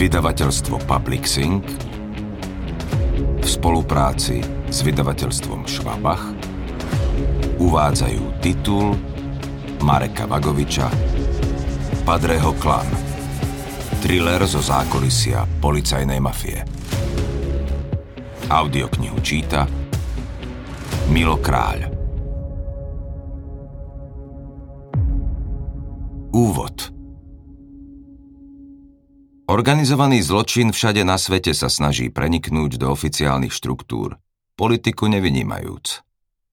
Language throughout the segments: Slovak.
Vydavateľstvo Public v spolupráci s vydavateľstvom Švabach uvádzajú titul Mareka Vagoviča Padreho klan. Thriller zo zákulisia policajnej mafie. Audioknihu číta Milo Kráľ Organizovaný zločin všade na svete sa snaží preniknúť do oficiálnych štruktúr, politiku nevynímajúc.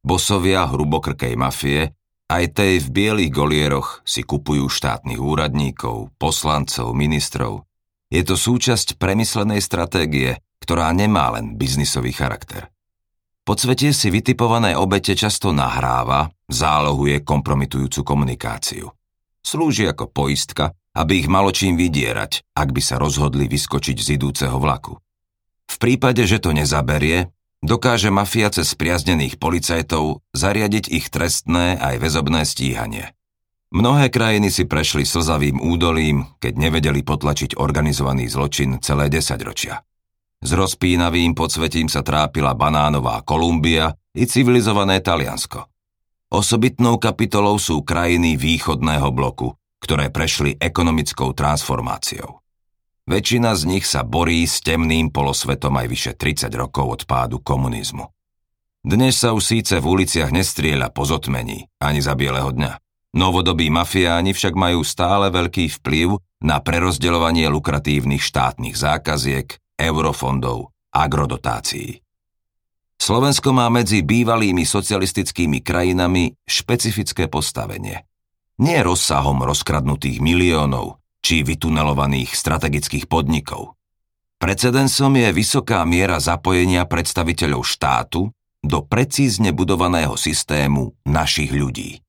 Bosovia hrubokrkej mafie, aj tej v bielých golieroch, si kupujú štátnych úradníkov, poslancov, ministrov. Je to súčasť premyslenej stratégie, ktorá nemá len biznisový charakter. Podsvetie si vytipované obete často nahráva, zálohuje kompromitujúcu komunikáciu. Slúži ako poistka, aby ich malo čím vydierať, ak by sa rozhodli vyskočiť z idúceho vlaku. V prípade, že to nezaberie, dokáže mafia cez spriaznených policajtov zariadiť ich trestné aj väzobné stíhanie. Mnohé krajiny si prešli slzavým údolím, keď nevedeli potlačiť organizovaný zločin celé desaťročia. S rozpínavým podsvetím sa trápila banánová Kolumbia i civilizované Taliansko. Osobitnou kapitolou sú krajiny východného bloku, ktoré prešli ekonomickou transformáciou. Väčšina z nich sa borí s temným polosvetom aj vyše 30 rokov od pádu komunizmu. Dnes sa už síce v uliciach nestrieľa po zotmení, ani za bieleho dňa. Novodobí mafiáni však majú stále veľký vplyv na prerozdeľovanie lukratívnych štátnych zákaziek, eurofondov, agrodotácií. Slovensko má medzi bývalými socialistickými krajinami špecifické postavenie – nie rozsahom rozkradnutých miliónov či vytunelovaných strategických podnikov. Precedensom je vysoká miera zapojenia predstaviteľov štátu do precízne budovaného systému našich ľudí.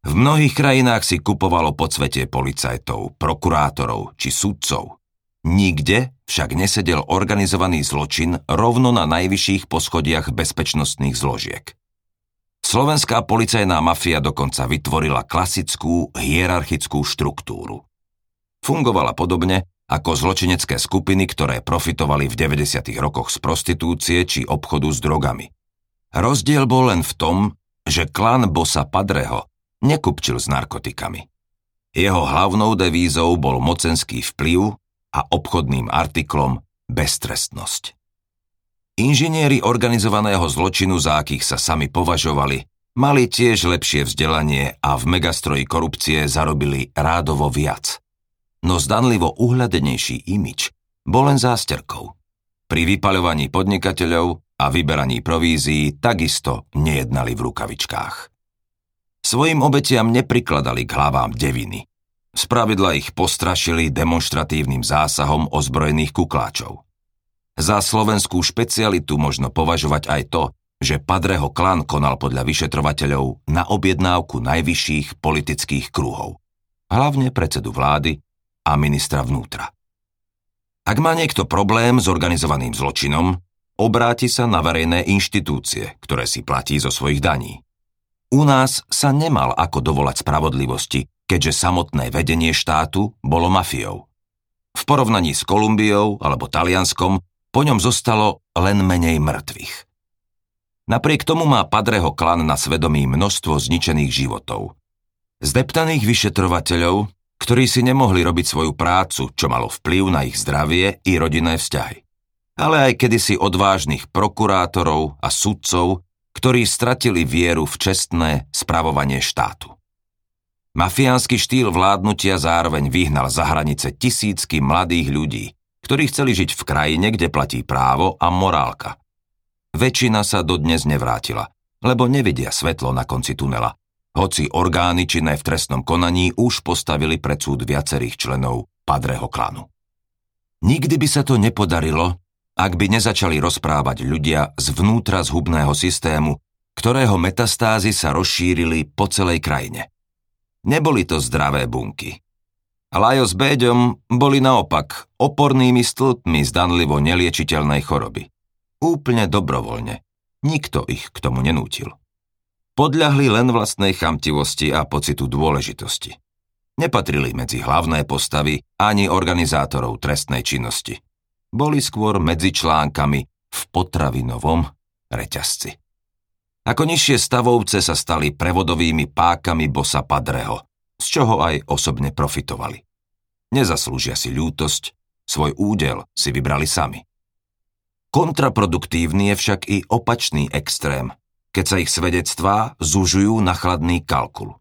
V mnohých krajinách si kupovalo podsvetie policajtov, prokurátorov či sudcov. Nikde však nesedel organizovaný zločin rovno na najvyšších poschodiach bezpečnostných zložiek. Slovenská policajná mafia dokonca vytvorila klasickú hierarchickú štruktúru. Fungovala podobne ako zločinecké skupiny, ktoré profitovali v 90. rokoch z prostitúcie či obchodu s drogami. Rozdiel bol len v tom, že klan Bosa Padreho nekupčil s narkotikami. Jeho hlavnou devízou bol mocenský vplyv a obchodným artiklom beztrestnosť. Inžinieri organizovaného zločinu, za akých sa sami považovali, mali tiež lepšie vzdelanie a v megastroji korupcie zarobili rádovo viac. No zdanlivo uhľadenejší imič bol len zásterkou. Pri vypaľovaní podnikateľov a vyberaní provízií takisto nejednali v rukavičkách. Svojim obetiam neprikladali k hlavám deviny. Spravidla ich postrašili demonstratívnym zásahom ozbrojených kukláčov. Za slovenskú špecialitu možno považovať aj to, že Padreho klan konal podľa vyšetrovateľov na objednávku najvyšších politických kruhov, hlavne predsedu vlády a ministra vnútra. Ak má niekto problém s organizovaným zločinom, obráti sa na verejné inštitúcie, ktoré si platí zo svojich daní. U nás sa nemal ako dovolať spravodlivosti, keďže samotné vedenie štátu bolo mafiou. V porovnaní s Kolumbiou alebo Talianskom po ňom zostalo len menej mŕtvych. Napriek tomu má Padreho klan na svedomí množstvo zničených životov. Zdeptaných vyšetrovateľov, ktorí si nemohli robiť svoju prácu, čo malo vplyv na ich zdravie i rodinné vzťahy. Ale aj kedysi odvážnych prokurátorov a sudcov, ktorí stratili vieru v čestné spravovanie štátu. Mafiánsky štýl vládnutia zároveň vyhnal za hranice tisícky mladých ľudí, ktorí chceli žiť v krajine, kde platí právo a morálka. Väčšina sa dodnes nevrátila, lebo nevidia svetlo na konci tunela, hoci orgány činné v trestnom konaní už postavili pred súd viacerých členov Padreho klanu. Nikdy by sa to nepodarilo, ak by nezačali rozprávať ľudia z vnútra zhubného systému, ktorého metastázy sa rozšírili po celej krajine. Neboli to zdravé bunky, Lajo s Béďom boli naopak opornými stĺpmi zdanlivo neliečiteľnej choroby. Úplne dobrovoľne. Nikto ich k tomu nenútil. Podľahli len vlastnej chamtivosti a pocitu dôležitosti. Nepatrili medzi hlavné postavy ani organizátorov trestnej činnosti. Boli skôr medzi článkami v potravinovom reťazci. Ako nižšie stavovce sa stali prevodovými pákami bosa Padreho, z čoho aj osobne profitovali. Nezaslúžia si ľútosť, svoj údel si vybrali sami. Kontraproduktívny je však i opačný extrém, keď sa ich svedectvá zužujú na chladný kalkul.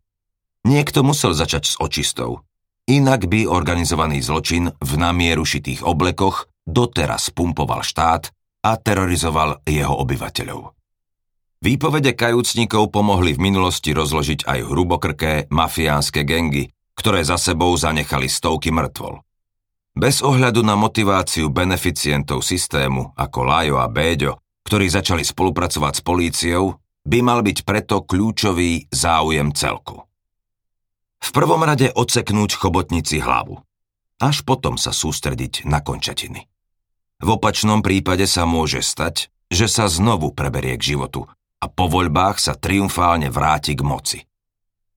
Niekto musel začať s očistou, inak by organizovaný zločin v namieru šitých oblekoch doteraz pumpoval štát a terorizoval jeho obyvateľov. Výpovede kajúcnikov pomohli v minulosti rozložiť aj hrubokrké mafiánske gengy, ktoré za sebou zanechali stovky mŕtvol. Bez ohľadu na motiváciu beneficientov systému ako Lajo a Béďo, ktorí začali spolupracovať s políciou, by mal byť preto kľúčový záujem celku. V prvom rade odseknúť chobotnici hlavu, až potom sa sústrediť na končatiny. V opačnom prípade sa môže stať, že sa znovu preberie k životu a po voľbách sa triumfálne vráti k moci.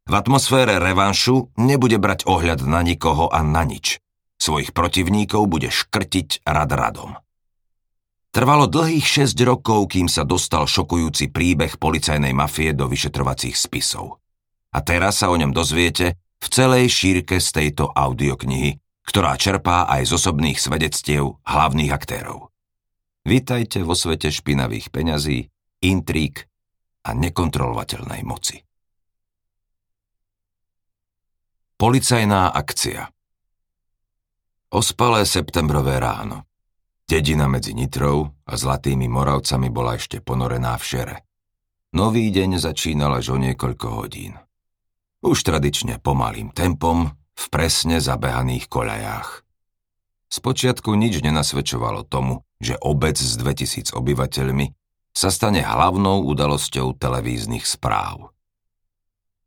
V atmosfére revanšu nebude brať ohľad na nikoho a na nič. Svojich protivníkov bude škrtiť rad radom. Trvalo dlhých 6 rokov, kým sa dostal šokujúci príbeh policajnej mafie do vyšetrovacích spisov. A teraz sa o ňom dozviete v celej šírke z tejto audioknihy, ktorá čerpá aj z osobných svedectiev hlavných aktérov. Vítajte vo svete špinavých peňazí, intrík a nekontrolovateľnej moci. Policajná akcia Ospalé septembrové ráno. Dedina medzi Nitrou a Zlatými Moravcami bola ešte ponorená v šere. Nový deň začínal až o niekoľko hodín. Už tradične pomalým tempom v presne zabehaných koľajách. Spočiatku nič nenasvedčovalo tomu, že obec s 2000 obyvateľmi sa stane hlavnou udalosťou televíznych správ.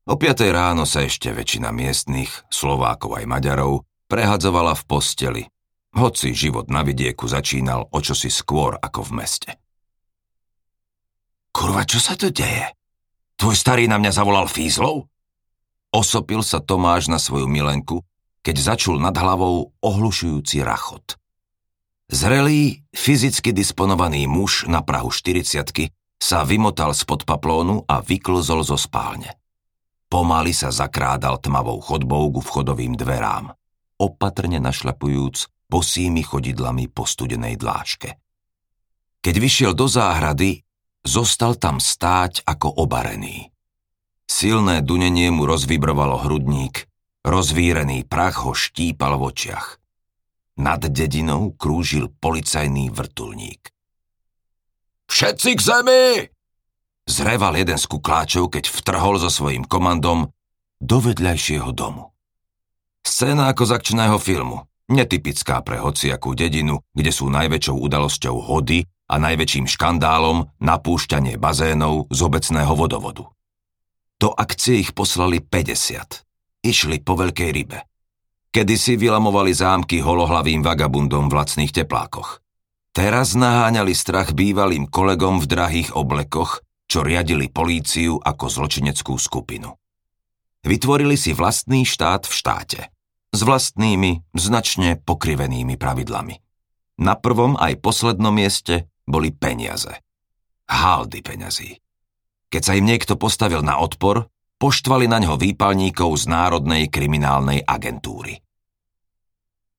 O 5 ráno sa ešte väčšina miestnych, Slovákov aj Maďarov, prehadzovala v posteli, hoci život na vidieku začínal o čosi skôr ako v meste. Kurva, čo sa to deje? Tvoj starý na mňa zavolal fízlov? Osopil sa Tomáš na svoju milenku, keď začul nad hlavou ohlušujúci rachot. Zrelý, fyzicky disponovaný muž na prahu 40 sa vymotal spod paplónu a vyklzol zo spálne. Pomaly sa zakrádal tmavou chodbou ku vchodovým dverám opatrne našlapujúc bosými chodidlami po studenej dláške. Keď vyšiel do záhrady, zostal tam stáť ako obarený. Silné dunenie mu rozvibrovalo hrudník, rozvírený prach ho štípal v očiach. Nad dedinou krúžil policajný vrtulník. Všetci k zemi! Zreval jeden z kukláčov, keď vtrhol so svojím komandom do vedľajšieho domu. Scéna ako z akčného filmu. Netypická pre hociakú dedinu, kde sú najväčšou udalosťou hody a najväčším škandálom napúšťanie bazénov z obecného vodovodu. Do akcie ich poslali 50. Išli po veľkej rybe. Kedy si vylamovali zámky holohlavým vagabundom v lacných teplákoch. Teraz naháňali strach bývalým kolegom v drahých oblekoch, čo riadili políciu ako zločineckú skupinu. Vytvorili si vlastný štát v štáte – s vlastnými, značne pokrivenými pravidlami. Na prvom aj poslednom mieste boli peniaze. Haldy peňazí. Keď sa im niekto postavil na odpor, poštvali na ňo výpalníkov z Národnej kriminálnej agentúry.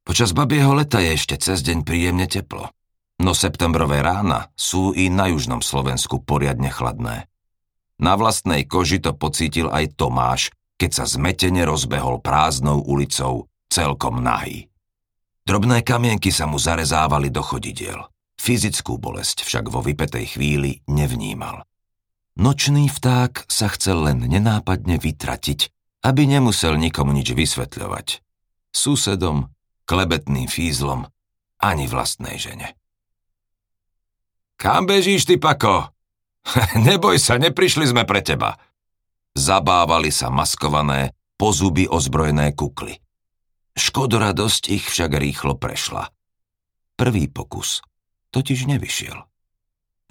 Počas babieho leta je ešte cez deň príjemne teplo, no septembrové rána sú i na južnom Slovensku poriadne chladné. Na vlastnej koži to pocítil aj Tomáš, keď sa zmetene rozbehol prázdnou ulicou, celkom nahý. Drobné kamienky sa mu zarezávali do chodidiel. Fyzickú bolesť však vo vypetej chvíli nevnímal. Nočný vták sa chcel len nenápadne vytratiť, aby nemusel nikomu nič vysvetľovať. Susedom, klebetným fízlom, ani vlastnej žene. Kam bežíš, ty pako? Neboj sa, neprišli sme pre teba, Zabávali sa maskované, po zuby ozbrojené kukly. Škodoradosť ich však rýchlo prešla. Prvý pokus totiž nevyšiel.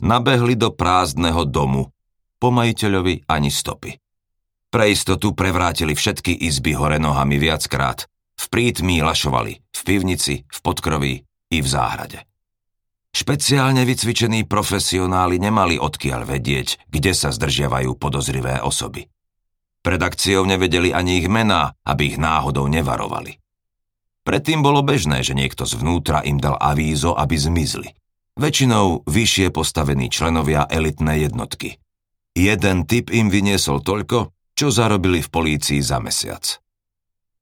Nabehli do prázdneho domu, po majiteľovi ani stopy. Pre istotu prevrátili všetky izby hore nohami viackrát. V prítmí lašovali, v pivnici, v podkroví i v záhrade. Špeciálne vycvičení profesionáli nemali odkiaľ vedieť, kde sa zdržiavajú podozrivé osoby. Pred akciou nevedeli ani ich mená, aby ich náhodou nevarovali. Predtým bolo bežné, že niekto zvnútra im dal avízo, aby zmizli. Väčšinou vyššie postavení členovia elitnej jednotky. Jeden typ im vyniesol toľko, čo zarobili v polícii za mesiac.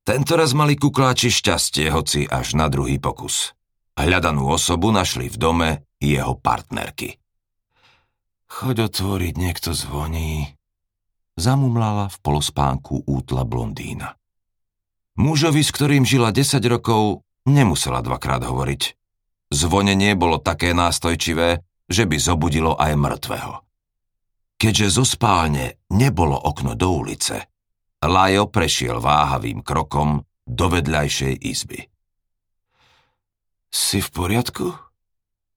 Tentoraz mali kukláči šťastie, hoci až na druhý pokus. Hľadanú osobu našli v dome jeho partnerky. Choď otvoriť, niekto zvoní. Zamumlala v polospánku útla blondína. Mužovi, s ktorým žila 10 rokov, nemusela dvakrát hovoriť. Zvonenie bolo také nástojčivé, že by zobudilo aj mŕtvého. Keďže zo spálne nebolo okno do ulice, Lajo prešiel váhavým krokom do vedľajšej izby. Si v poriadku?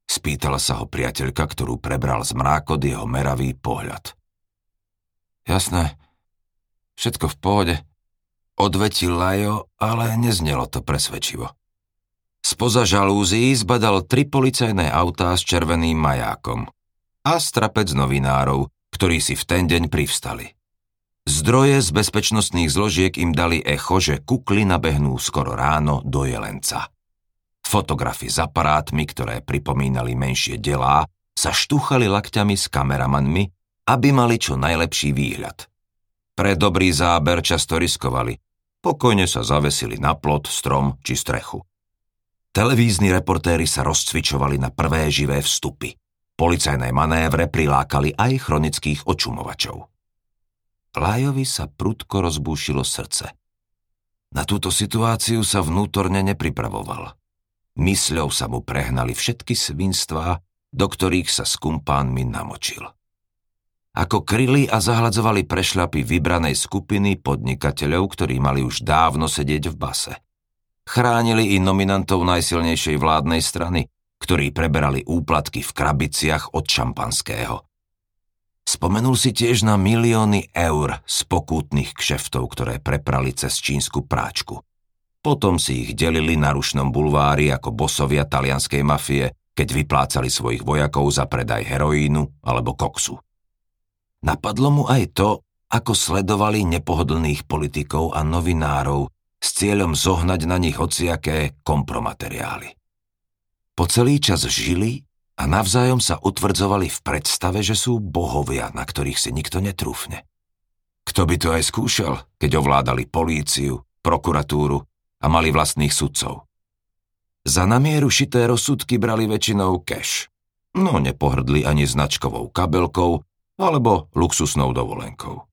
Spýtala sa ho priateľka, ktorú prebral z mrákod jeho meravý pohľad. Jasné, všetko v pohode. Odvetil Lajo, ale neznelo to presvedčivo. Spoza žalúzií zbadal tri policajné autá s červeným majákom a strapec novinárov, ktorí si v ten deň privstali. Zdroje z bezpečnostných zložiek im dali echo, že kukly nabehnú skoro ráno do Jelenca. Fotografy s aparátmi, ktoré pripomínali menšie delá, sa štuchali lakťami s kameramanmi, aby mali čo najlepší výhľad. Pre dobrý záber často riskovali. Pokojne sa zavesili na plot, strom či strechu. Televízni reportéri sa rozcvičovali na prvé živé vstupy. Policajné manévre prilákali aj chronických očumovačov. Lajovi sa prudko rozbúšilo srdce. Na túto situáciu sa vnútorne nepripravoval. Mysľou sa mu prehnali všetky svinstvá, do ktorých sa s kumpánmi namočil. Ako kryli a zahladzovali prešľapy vybranej skupiny podnikateľov, ktorí mali už dávno sedieť v base. Chránili i nominantov najsilnejšej vládnej strany, ktorí preberali úplatky v krabiciach od šampanského. Spomenul si tiež na milióny eur z pokútnych kšeftov, ktoré preprali cez čínsku práčku. Potom si ich delili na rušnom bulvári ako bosovia talianskej mafie, keď vyplácali svojich vojakov za predaj heroínu alebo koksu. Napadlo mu aj to, ako sledovali nepohodlných politikov a novinárov s cieľom zohnať na nich hociaké kompromateriály. Po celý čas žili a navzájom sa utvrdzovali v predstave, že sú bohovia, na ktorých si nikto netrúfne. Kto by to aj skúšal, keď ovládali políciu, prokuratúru a mali vlastných sudcov. Za namieru šité rozsudky brali väčšinou cash, no nepohrdli ani značkovou kabelkou alebo luxusnou dovolenkou.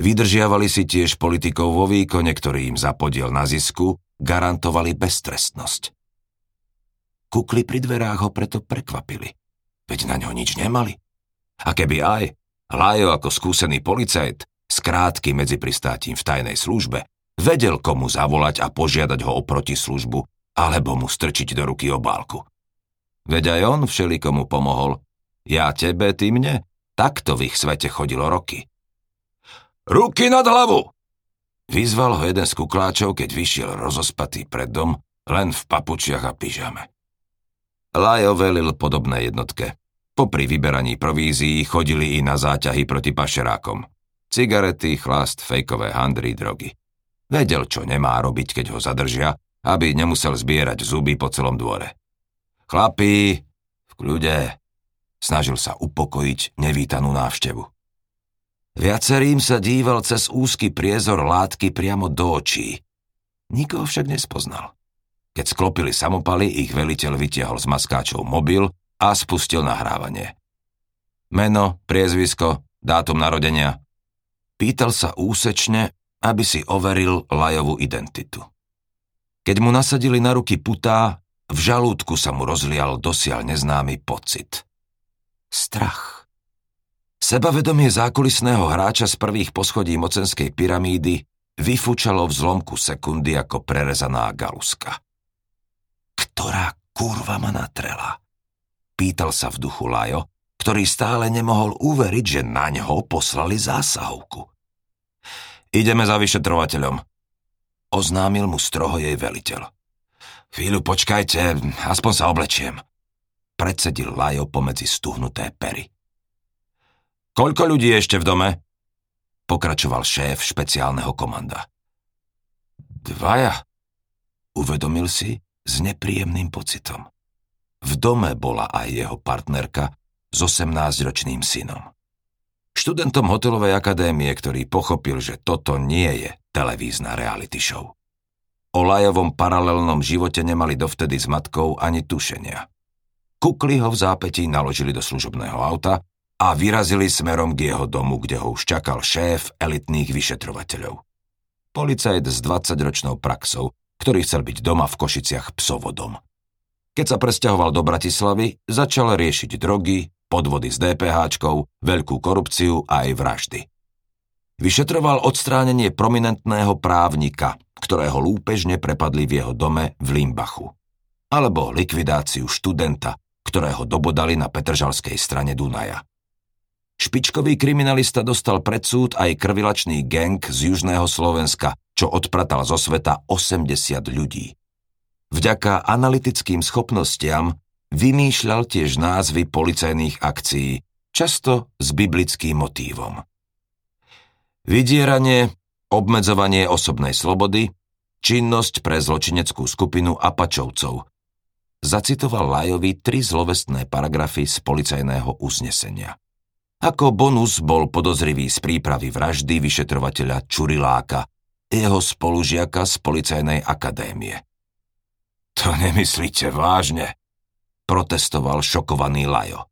Vydržiavali si tiež politikov vo výkone, ktorí im za podiel na zisku garantovali beztrestnosť. Kukli pri dverách ho preto prekvapili, veď na ňo nič nemali. A keby aj, Lajo ako skúsený policajt, skrátky medzi pristátím v tajnej službe, Vedel, komu zavolať a požiadať ho o protislužbu, alebo mu strčiť do ruky obálku. Veď aj on všelikomu pomohol. Ja tebe, ty mne? Takto v ich svete chodilo roky. Ruky nad hlavu! Vyzval ho jeden z kukláčov, keď vyšiel rozospatý pred dom, len v papučiach a pyžame. Lajo velil podobné jednotke. Popri vyberaní provízií chodili i na záťahy proti pašerákom. Cigarety, chlast, fejkové handry, drogy. Vedel, čo nemá robiť, keď ho zadržia, aby nemusel zbierať zuby po celom dvore. Chlapí, v kľude, snažil sa upokojiť nevítanú návštevu. Viacerým sa díval cez úzky priezor látky priamo do očí. Nikoho však nespoznal. Keď sklopili samopaly, ich veliteľ vytiahol z maskáčov mobil a spustil nahrávanie. Meno, priezvisko, dátum narodenia. Pýtal sa úsečne aby si overil Lajovú identitu. Keď mu nasadili na ruky putá, v žalúdku sa mu rozlial dosiaľ neznámy pocit. Strach. Sebavedomie zákulisného hráča z prvých poschodí mocenskej pyramídy vyfúčalo v zlomku sekundy ako prerezaná galuska. Ktorá kurva ma natrela? Pýtal sa v duchu Lajo, ktorý stále nemohol uveriť, že na ňo poslali zásahovku. ideme za vyšetrovateľom. Oznámil mu stroho jej veliteľ. Chvíľu počkajte, aspoň sa oblečiem. Predsedil Lajo pomedzi stuhnuté pery. Koľko ľudí je ešte v dome? Pokračoval šéf špeciálneho komanda. Dvaja, uvedomil si s nepríjemným pocitom. V dome bola aj jeho partnerka s 18-ročným synom. Študentom hotelovej akadémie, ktorý pochopil, že toto nie je televízna reality show. O Lajovom paralelnom živote nemali dovtedy s matkou ani tušenia. Kukli ho v zápetí naložili do služobného auta a vyrazili smerom k jeho domu, kde ho už čakal šéf elitných vyšetrovateľov. Policajt s 20-ročnou praxou, ktorý chcel byť doma v Košiciach psovodom. Keď sa presťahoval do Bratislavy, začal riešiť drogy, podvody s DPH, veľkú korupciu a aj vraždy. Vyšetroval odstránenie prominentného právnika, ktorého lúpežne prepadli v jeho dome v Limbachu. Alebo likvidáciu študenta, ktorého dobodali na Petržalskej strane Dunaja. Špičkový kriminalista dostal pred súd aj krvilačný gang z južného Slovenska, čo odpratal zo sveta 80 ľudí. Vďaka analytickým schopnostiam vymýšľal tiež názvy policajných akcií, často s biblickým motívom. Vydieranie, obmedzovanie osobnej slobody, činnosť pre zločineckú skupinu Apačovcov. Zacitoval Lajovi tri zlovestné paragrafy z policajného uznesenia. Ako bonus bol podozrivý z prípravy vraždy vyšetrovateľa Čuriláka, jeho spolužiaka z policajnej akadémie. To nemyslíte vážne, protestoval šokovaný Lajo.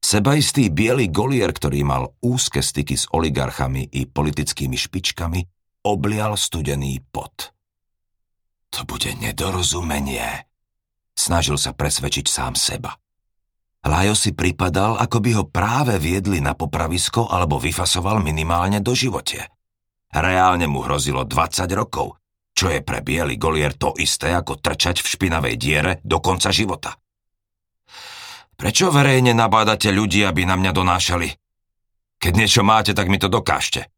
Sebaistý biely golier, ktorý mal úzke styky s oligarchami i politickými špičkami, oblial studený pot. To bude nedorozumenie, snažil sa presvedčiť sám seba. Lajo si pripadal, ako by ho práve viedli na popravisko alebo vyfasoval minimálne do živote. Reálne mu hrozilo 20 rokov čo je pre biely golier to isté ako trčať v špinavej diere do konca života. Prečo verejne nabádate ľudí, aby na mňa donášali? Keď niečo máte, tak mi to dokážte.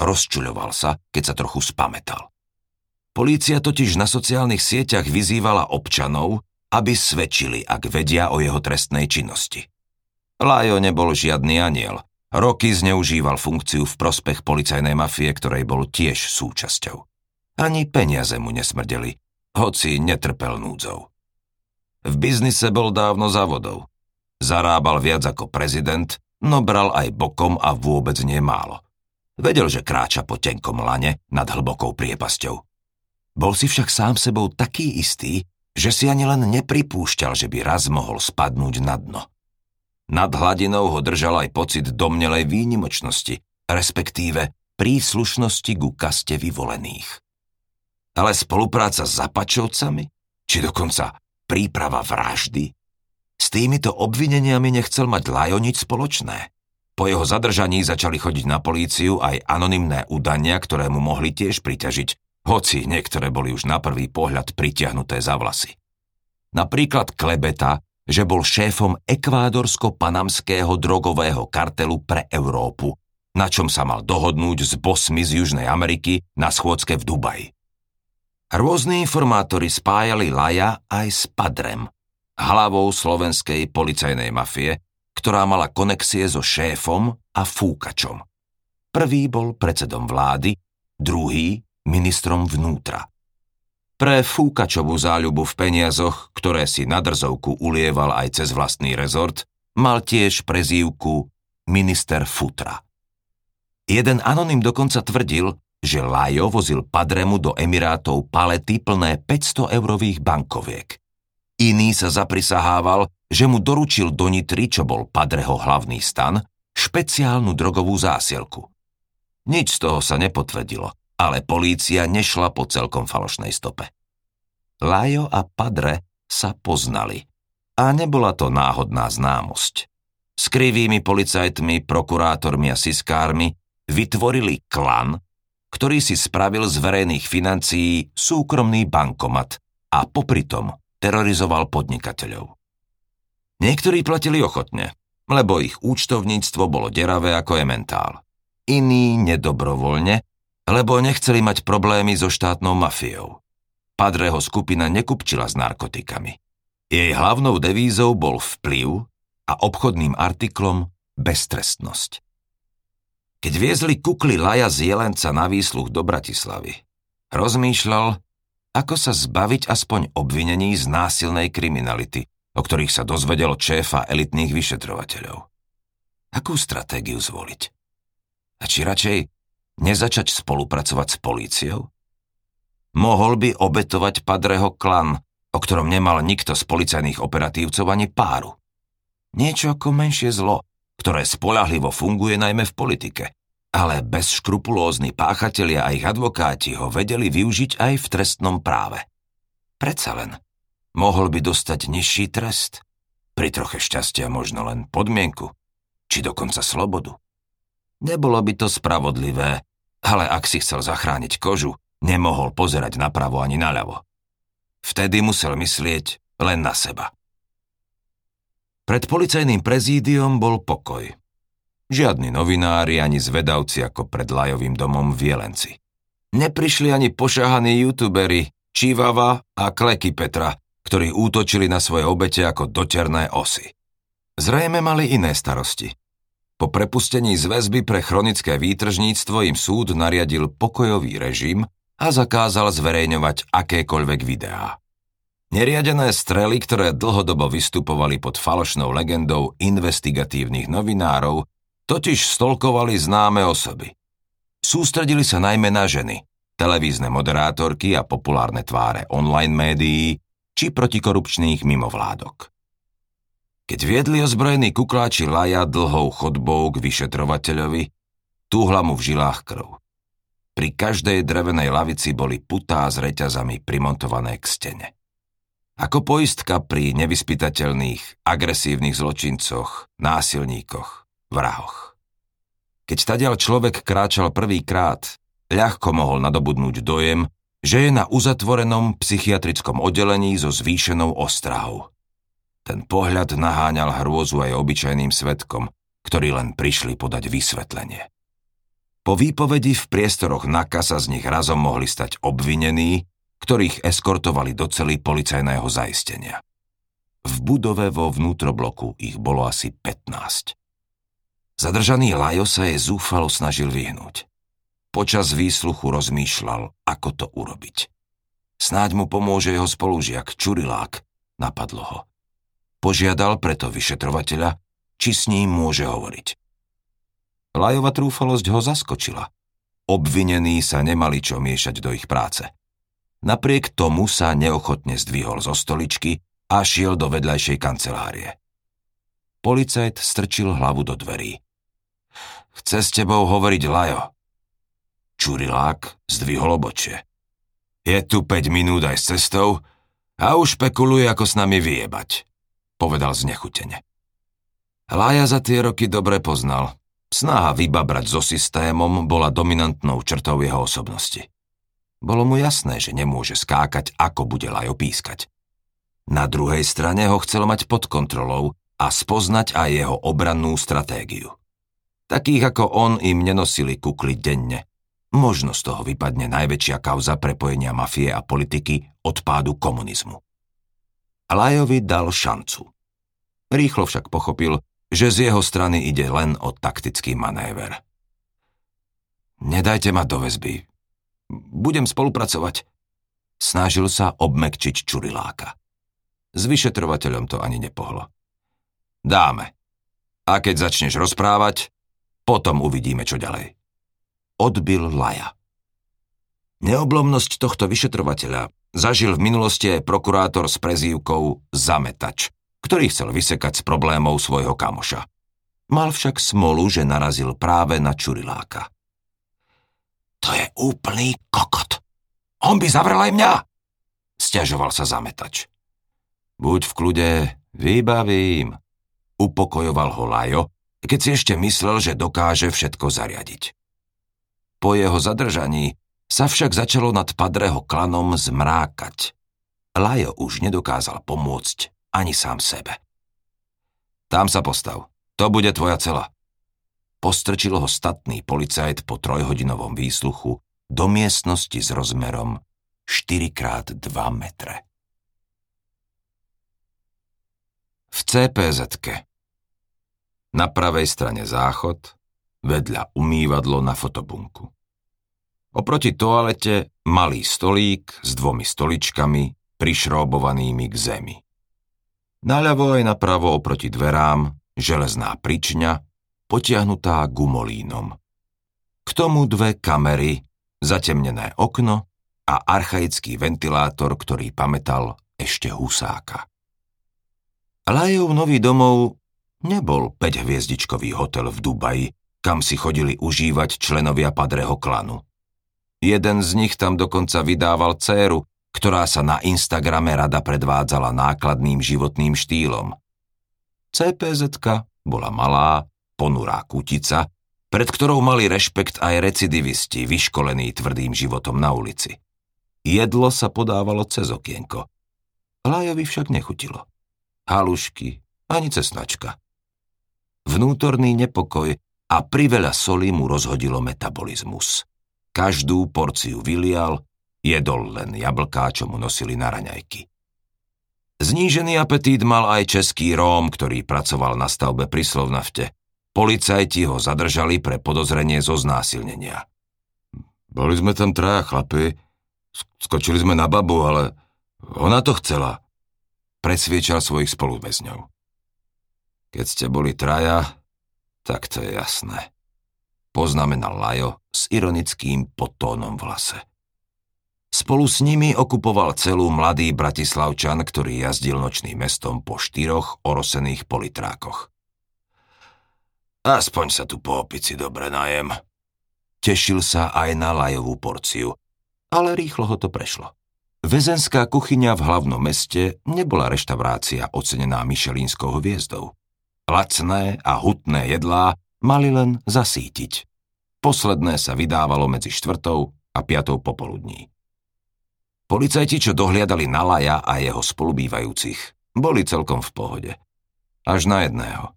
Rozčuľoval sa, keď sa trochu spametal. Polícia totiž na sociálnych sieťach vyzývala občanov, aby svedčili, ak vedia o jeho trestnej činnosti. Lajo nebol žiadny aniel. Roky zneužíval funkciu v prospech policajnej mafie, ktorej bol tiež súčasťou. Ani peniaze mu nesmrdeli, hoci netrpel núdzou. V biznise bol dávno závodov. Zarábal viac ako prezident, no bral aj bokom a vôbec nie málo. Vedel, že kráča po tenkom lane nad hlbokou priepasťou. Bol si však sám sebou taký istý, že si ani len nepripúšťal, že by raz mohol spadnúť na dno. Nad hladinou ho držal aj pocit domnelej výnimočnosti, respektíve príslušnosti ku kaste vyvolených ale spolupráca s zapačovcami? Či dokonca príprava vraždy? S týmito obvineniami nechcel mať Lajo nič spoločné. Po jeho zadržaní začali chodiť na políciu aj anonymné údania, ktoré mu mohli tiež priťažiť, hoci niektoré boli už na prvý pohľad pritiahnuté za vlasy. Napríklad klebeta, že bol šéfom ekvádorsko-panamského drogového kartelu pre Európu, na čom sa mal dohodnúť s bosmi z Južnej Ameriky na schôdzke v Dubaji. Rôzni informátori spájali Laja aj s Padrem, hlavou slovenskej policajnej mafie, ktorá mala konexie so šéfom a fúkačom. Prvý bol predsedom vlády, druhý ministrom vnútra. Pre fúkačovú záľubu v peniazoch, ktoré si na drzovku ulieval aj cez vlastný rezort, mal tiež prezývku minister futra. Jeden anonym dokonca tvrdil, že Lajo vozil Padremu do Emirátov palety plné 500 eurových bankoviek. Iný sa zaprisahával, že mu doručil do Nitry, čo bol Padreho hlavný stan, špeciálnu drogovú zásielku. Nič z toho sa nepotvrdilo, ale polícia nešla po celkom falošnej stope. Lajo a Padre sa poznali a nebola to náhodná známosť. S krivými policajtmi, prokurátormi a siskármi vytvorili klan, ktorý si spravil z verejných financií súkromný bankomat a popri tom terorizoval podnikateľov. Niektorí platili ochotne, lebo ich účtovníctvo bolo deravé ako ementál. Iní nedobrovoľne lebo nechceli mať problémy so štátnou mafiou. Padreho skupina nekupčila s narkotikami. Jej hlavnou devízou bol vplyv a obchodným artiklom beztrestnosť. Keď viezli kukly Laja z Jelenca na výsluch do Bratislavy, rozmýšľal, ako sa zbaviť aspoň obvinení z násilnej kriminality, o ktorých sa dozvedelo šéfa elitných vyšetrovateľov. Akú stratégiu zvoliť? A či radšej nezačať spolupracovať s políciou? Mohol by obetovať Padreho klan, o ktorom nemal nikto z policajných operatívcov ani páru. Niečo ako menšie zlo, ktoré spolahlivo funguje najmä v politike, ale bezškrupulózni páchatelia a ich advokáti ho vedeli využiť aj v trestnom práve. Predsa len, mohol by dostať nižší trest, pri troche šťastia možno len podmienku, či dokonca slobodu. Nebolo by to spravodlivé, ale ak si chcel zachrániť kožu, nemohol pozerať napravo ani naľavo. Vtedy musel myslieť len na seba. Pred policajným prezídiom bol pokoj. Žiadni novinári ani zvedavci ako pred Lajovým domom v Jelenci. Neprišli ani pošahaní youtuberi Čívava a Kleky Petra, ktorí útočili na svoje obete ako doterné osy. Zrejme mali iné starosti. Po prepustení z väzby pre chronické výtržníctvo im súd nariadil pokojový režim a zakázal zverejňovať akékoľvek videá. Neriadené strely, ktoré dlhodobo vystupovali pod falošnou legendou investigatívnych novinárov, totiž stolkovali známe osoby. Sústredili sa najmä na ženy, televízne moderátorky a populárne tváre online médií či protikorupčných mimovládok. Keď viedli ozbrojení kukláči Laja dlhou chodbou k vyšetrovateľovi, túhla mu v žilách krv. Pri každej drevenej lavici boli putá s reťazami primontované k stene. Ako poistka pri nevyspytateľných, agresívnych zločincoch, násilníkoch, vrahoch. Keď tadiaľ človek kráčal prvýkrát, ľahko mohol nadobudnúť dojem, že je na uzatvorenom psychiatrickom oddelení so zvýšenou ostrahou. Ten pohľad naháňal hrôzu aj obyčajným svetkom, ktorí len prišli podať vysvetlenie. Po výpovedi v priestoroch NAKA sa z nich razom mohli stať obvinení, ktorých eskortovali do celý policajného zaistenia. V budove vo vnútrobloku ich bolo asi 15. Zadržaný Lajo sa je zúfalo snažil vyhnúť. Počas výsluchu rozmýšľal, ako to urobiť. Snáď mu pomôže jeho spolužiak, Čurilák, napadlo ho. Požiadal preto vyšetrovateľa, či s ním môže hovoriť. Lajova trúfalosť ho zaskočila. Obvinení sa nemali čo miešať do ich práce. Napriek tomu sa neochotne zdvihol zo stoličky a šiel do vedľajšej kancelárie. Policajt strčil hlavu do dverí. Chce s tebou hovoriť Lajo. Čurilák zdvihol obočie. Je tu 5 minút aj s cestou a už špekuluje, ako s nami vyjebať povedal znechutene. Lája za tie roky dobre poznal. Snaha vybabrať so systémom bola dominantnou črtou jeho osobnosti. Bolo mu jasné, že nemôže skákať, ako bude Lajo pískať. Na druhej strane ho chcel mať pod kontrolou a spoznať aj jeho obrannú stratégiu. Takých ako on im nenosili kukly denne. Možno z toho vypadne najväčšia kauza prepojenia mafie a politiky od pádu komunizmu. Lajovi dal šancu. Rýchlo však pochopil, že z jeho strany ide len o taktický manéver. Nedajte ma do väzby. Budem spolupracovať. Snažil sa obmekčiť Čuriláka. S vyšetrovateľom to ani nepohlo. Dáme. A keď začneš rozprávať, potom uvidíme, čo ďalej. Odbil Laja. Neoblomnosť tohto vyšetrovateľa zažil v minulosti aj prokurátor s prezývkou Zametač, ktorý chcel vysekať z problémov svojho kamoša. Mal však smolu, že narazil práve na Čuriláka. To je úplný kokot. On by zavrel aj mňa, stiažoval sa Zametač. Buď v kľude, vybavím, upokojoval ho Lajo, keď si ešte myslel, že dokáže všetko zariadiť. Po jeho zadržaní sa však začalo nad Padreho klanom zmrákať. Lajo už nedokázal pomôcť ani sám sebe. Tam sa postav, to bude tvoja cela. Postrčil ho statný policajt po trojhodinovom výsluchu do miestnosti s rozmerom 4x2 metre. V cpz Na pravej strane záchod, vedľa umývadlo na fotobunku. Oproti toalete malý stolík s dvomi stoličkami prišrobovanými k zemi. Naľavo aj napravo oproti dverám železná pričňa, potiahnutá gumolínom. K tomu dve kamery, zatemnené okno a archaický ventilátor, ktorý pamätal ešte husáka. Lajov nový domov nebol 5-hviezdičkový hotel v Dubaji, kam si chodili užívať členovia padreho klanu. Jeden z nich tam dokonca vydával céru, ktorá sa na Instagrame rada predvádzala nákladným životným štýlom. cpz bola malá, ponurá kutica, pred ktorou mali rešpekt aj recidivisti, vyškolení tvrdým životom na ulici. Jedlo sa podávalo cez okienko. Lájovi však nechutilo. Halušky, ani cesnačka. Vnútorný nepokoj a priveľa soli mu rozhodilo metabolizmus. Každú porciu vylial, jedol len jablká, čo mu nosili na raňajky. Znížený apetít mal aj český Róm, ktorý pracoval na stavbe pri Slovnafte. Policajti ho zadržali pre podozrenie zo znásilnenia. Boli sme tam traja chlapi, skočili sme na babu, ale ona to chcela. Presviečal svojich spoluväzňov. Keď ste boli traja, tak to je jasné poznamenal Lajo s ironickým podtónom v hlase. Spolu s nimi okupoval celú mladý bratislavčan, ktorý jazdil nočným mestom po štyroch orosených politrákoch. Aspoň sa tu po opici dobre najem. Tešil sa aj na lajovú porciu, ale rýchlo ho to prešlo. Vezenská kuchyňa v hlavnom meste nebola reštaurácia ocenená Michelinskou hviezdou. Lacné a hutné jedlá mali len zasítiť. Posledné sa vydávalo medzi štvrtou a piatou popoludní. Policajti, čo dohliadali na Laja a jeho spolubývajúcich, boli celkom v pohode. Až na jedného.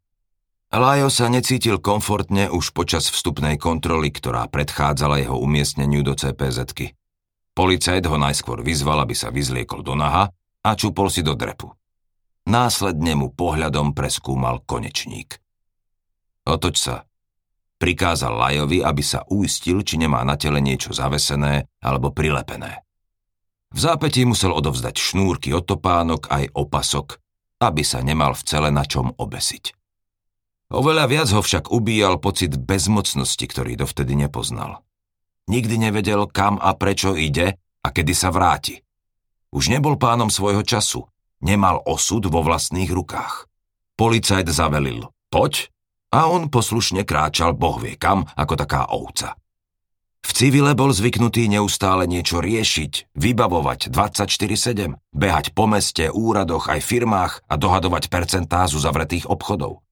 Lajo sa necítil komfortne už počas vstupnej kontroly, ktorá predchádzala jeho umiestneniu do cpz -ky. Policajt ho najskôr vyzval, aby sa vyzliekol do naha a čupol si do drepu. Následne mu pohľadom preskúmal konečník. Otoč sa. Prikázal Lajovi, aby sa uistil, či nemá na tele niečo zavesené alebo prilepené. V zápätí musel odovzdať šnúrky od topánok aj opasok, aby sa nemal v cele na čom obesiť. Oveľa viac ho však ubíjal pocit bezmocnosti, ktorý dovtedy nepoznal. Nikdy nevedel, kam a prečo ide a kedy sa vráti. Už nebol pánom svojho času, nemal osud vo vlastných rukách. Policajt zavelil, poď a on poslušne kráčal bohvie kam ako taká ovca. V civile bol zvyknutý neustále niečo riešiť, vybavovať 24-7, behať po meste, úradoch aj firmách a dohadovať percentázu zavretých obchodov.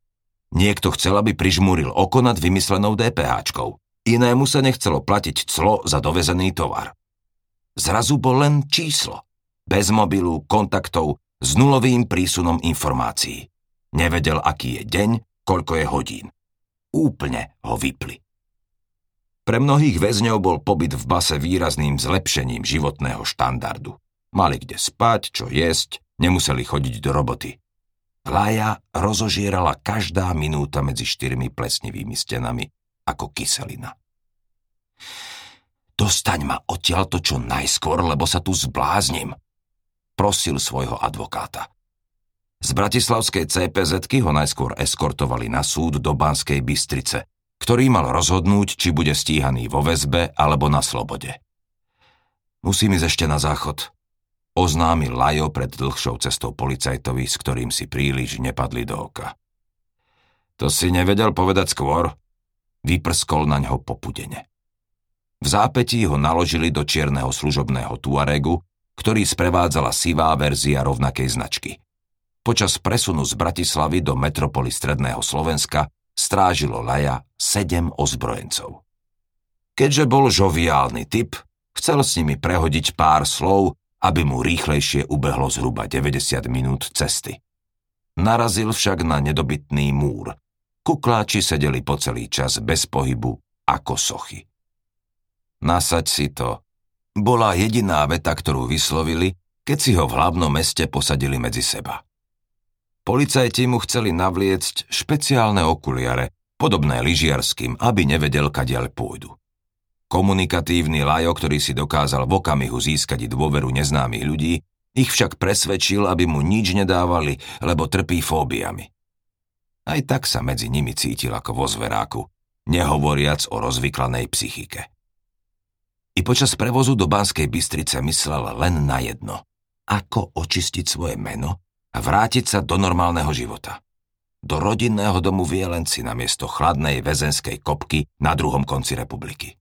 Niekto chcel, aby prižmúril oko nad vymyslenou DPHčkou. Inému sa nechcelo platiť clo za dovezený tovar. Zrazu bol len číslo. Bez mobilu, kontaktov, s nulovým prísunom informácií. Nevedel, aký je deň, koľko je hodín. Úplne ho vypli. Pre mnohých väzňov bol pobyt v base výrazným zlepšením životného štandardu. Mali kde spať, čo jesť, nemuseli chodiť do roboty. Laja rozožierala každá minúta medzi štyrmi plesnivými stenami ako kyselina. Dostaň ma odtiaľ to čo najskôr, lebo sa tu zbláznim, prosil svojho advokáta. Z bratislavskej cpz ho najskôr eskortovali na súd do Banskej Bystrice, ktorý mal rozhodnúť, či bude stíhaný vo väzbe alebo na slobode. Musím ísť ešte na záchod, oznámil Lajo pred dlhšou cestou policajtovi, s ktorým si príliš nepadli do oka. To si nevedel povedať skôr? Vyprskol na ňo popudene. V zápetí ho naložili do čierneho služobného Tuaregu, ktorý sprevádzala sivá verzia rovnakej značky. Počas presunu z Bratislavy do metropoly Stredného Slovenska strážilo Laja sedem ozbrojencov. Keďže bol žoviálny typ, chcel s nimi prehodiť pár slov, aby mu rýchlejšie ubehlo zhruba 90 minút cesty. Narazil však na nedobytný múr. Kukláči sedeli po celý čas bez pohybu ako sochy. nasaď si to. Bola jediná veta, ktorú vyslovili, keď si ho v hlavnom meste posadili medzi seba. Policajti mu chceli navliecť špeciálne okuliare, podobné lyžiarským, aby nevedel, kadiaľ pôjdu. Komunikatívny Lajo, ktorý si dokázal v okamihu získať dôveru neznámych ľudí, ich však presvedčil, aby mu nič nedávali, lebo trpí fóbiami. Aj tak sa medzi nimi cítil ako vo zveráku, nehovoriac o rozvyklanej psychike. I počas prevozu do Banskej Bystrice myslel len na jedno. Ako očistiť svoje meno a vrátiť sa do normálneho života. Do rodinného domu v Jelenci namiesto chladnej väzenskej kopky na druhom konci republiky.